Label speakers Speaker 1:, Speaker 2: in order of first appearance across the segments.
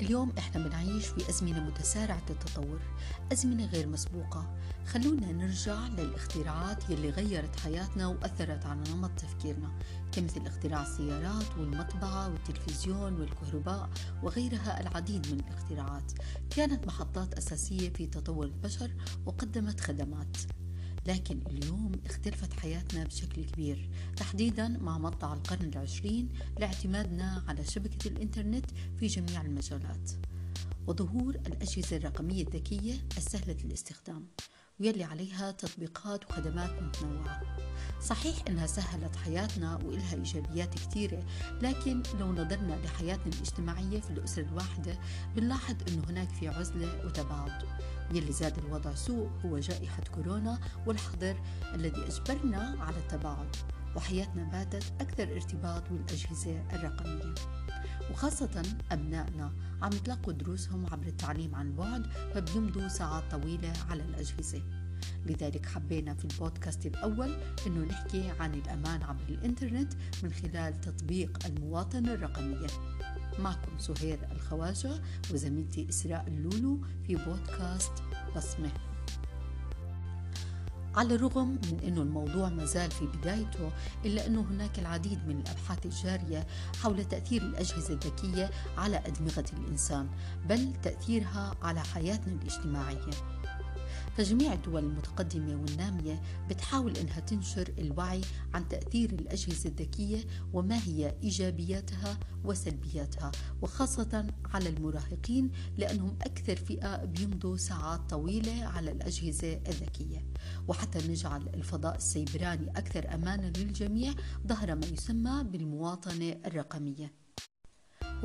Speaker 1: اليوم إحنا بنعيش في أزمنة متسارعة التطور أزمنة غير مسبوقة. خلونا نرجع للاختراعات يلي غيرت حياتنا وأثرت على نمط تفكيرنا كمثل اختراع السيارات والمطبعة والتلفزيون والكهرباء وغيرها العديد من الاختراعات. كانت محطات أساسية في تطور البشر وقدمت خدمات. لكن اليوم اختلفت حياتنا بشكل كبير تحديدا مع مطلع القرن العشرين لاعتمادنا على شبكة الإنترنت في جميع المجالات وظهور الأجهزة الرقمية الذكية السهلة الاستخدام ويلي عليها تطبيقات وخدمات متنوعة. صحيح إنها سهلت حياتنا وإلها إيجابيات كثيرة لكن لو نظرنا لحياتنا الاجتماعية في الأسرة الواحدة بنلاحظ إنه هناك في عزلة وتباعد. يلي زاد الوضع سوء هو جائحة كورونا والحظر الذي أجبرنا على التباعد. وحياتنا باتت أكثر ارتباط بالأجهزة الرقمية. وخاصة أبنائنا عم يتلقوا دروسهم عبر التعليم عن بعد فبيمضوا ساعات طويلة على الأجهزة. لذلك حبينا في البودكاست الأول أنه نحكي عن الأمان عبر الإنترنت من خلال تطبيق المواطنة الرقمية. معكم سهير الخواجة وزميلتي إسراء اللولو في بودكاست بصمة. على الرغم من أنه الموضوع ما زال في بدايته إلا أنه هناك العديد من الأبحاث الجارية حول تأثير الأجهزة الذكية على أدمغة الإنسان بل تأثيرها على حياتنا الاجتماعية. فجميع الدول المتقدمة والنامية بتحاول إنها تنشر الوعي عن تأثير الأجهزة الذكية وما هي إيجابياتها وسلبياتها وخاصة على المراهقين لأنهم أكثر فئة بيمضوا ساعات طويلة على الأجهزة الذكية. وحتى نجعل الفضاء السيبراني أكثر أمانا للجميع ظهر ما يسمى بالمواطنة الرقمية.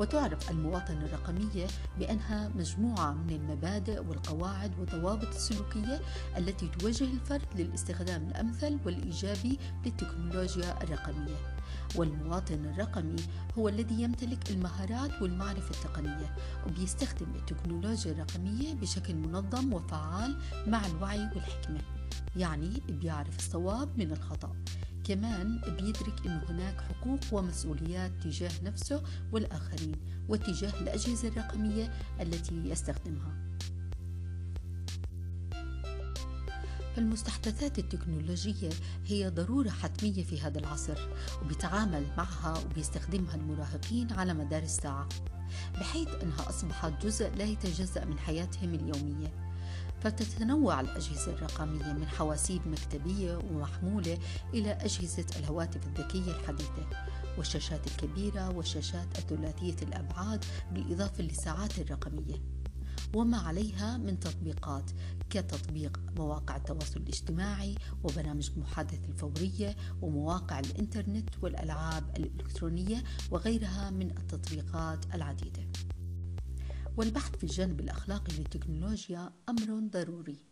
Speaker 1: وتعرف المواطنة الرقمية بأنها مجموعة من المبادئ والقواعد والضوابط السلوكية التي توجه الفرد للاستخدام الأمثل والإيجابي للتكنولوجيا الرقمية. والمواطن الرقمي هو الذي يمتلك المهارات والمعرفة التقنية وبيستخدم التكنولوجيا الرقمية بشكل منظم وفعال مع الوعي والحكمة يعني بيعرف الصواب من الخطأ. كمان بيدرك أنه هناك حقوق ومسؤوليات تجاه نفسه والآخرين وتجاه الأجهزة الرقمية التي يستخدمها. فالمستحدثات التكنولوجية هي ضرورة حتمية في هذا العصر وبيتعامل معها وبيستخدمها المراهقين على مدار الساعة بحيث أنها أصبحت جزء لا يتجزأ من حياتهم اليومية. فتتنوع الأجهزة الرقمية من حواسيب مكتبية ومحمولة إلى أجهزة الهواتف الذكية الحديثة والشاشات الكبيرة والشاشات الثلاثية الأبعاد بالإضافة للساعات الرقمية. وما عليها من تطبيقات كتطبيق مواقع التواصل الاجتماعي وبرامج المحادثة الفورية ومواقع الإنترنت والألعاب الإلكترونية وغيرها من التطبيقات العديدة. والبحث في الجانب الأخلاقي للتكنولوجيا أمر ضروري.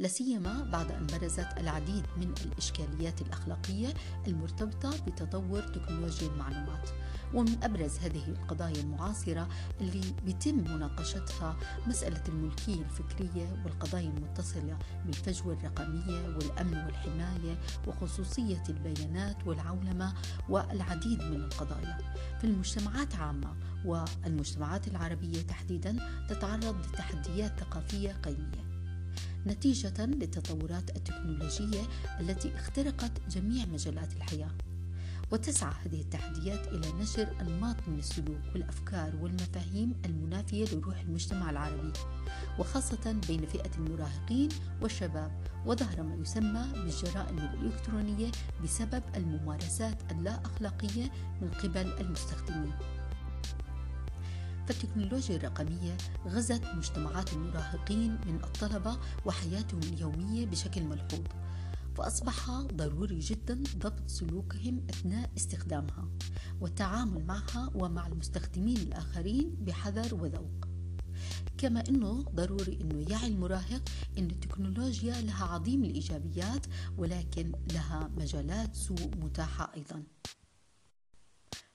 Speaker 1: لا سيما بعد أن برزت العديد من الإشكاليات الأخلاقية المرتبطة بتطور تكنولوجيا المعلومات. ومن أبرز هذه القضايا المعاصرة اللي بيتم مناقشتها مسألة الملكية الفكرية والقضايا المتصلة بالفجوة الرقمية والأمن والحماية وخصوصية البيانات والعولمة والعديد من القضايا. في المجتمعات عامة والمجتمعات العربية تحديدا تتعرض لتحديات ثقافية قيمية. نتيجة للتطورات التكنولوجية التي اخترقت جميع مجالات الحياة. وتسعى هذه التحديات إلى نشر أنماط من السلوك والأفكار والمفاهيم المنافية لروح المجتمع العربي وخاصة بين فئة المراهقين والشباب وظهر ما يسمى بالجرائم الإلكترونية بسبب الممارسات اللا أخلاقية من قبل المستخدمين. فالتكنولوجيا الرقمية غزت مجتمعات المراهقين من الطلبة وحياتهم اليومية بشكل ملحوظ فأصبح ضروري جدا ضبط سلوكهم أثناء استخدامها والتعامل معها ومع المستخدمين الآخرين بحذر وذوق. كما أنه ضروري أنه يعي المراهق أن التكنولوجيا لها عظيم الإيجابيات ولكن لها مجالات سوء متاحة أيضاً.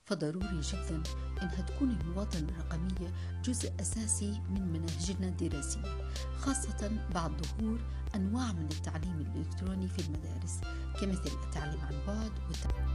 Speaker 1: فضروري جدا إنها تكون المواطنة الرقمية جزء أساسي من مناهجنا الدراسية خاصة بعد ظهور أنواع من التعليم الإلكتروني في المدارس كمثل التعليم عن بعد والتعليم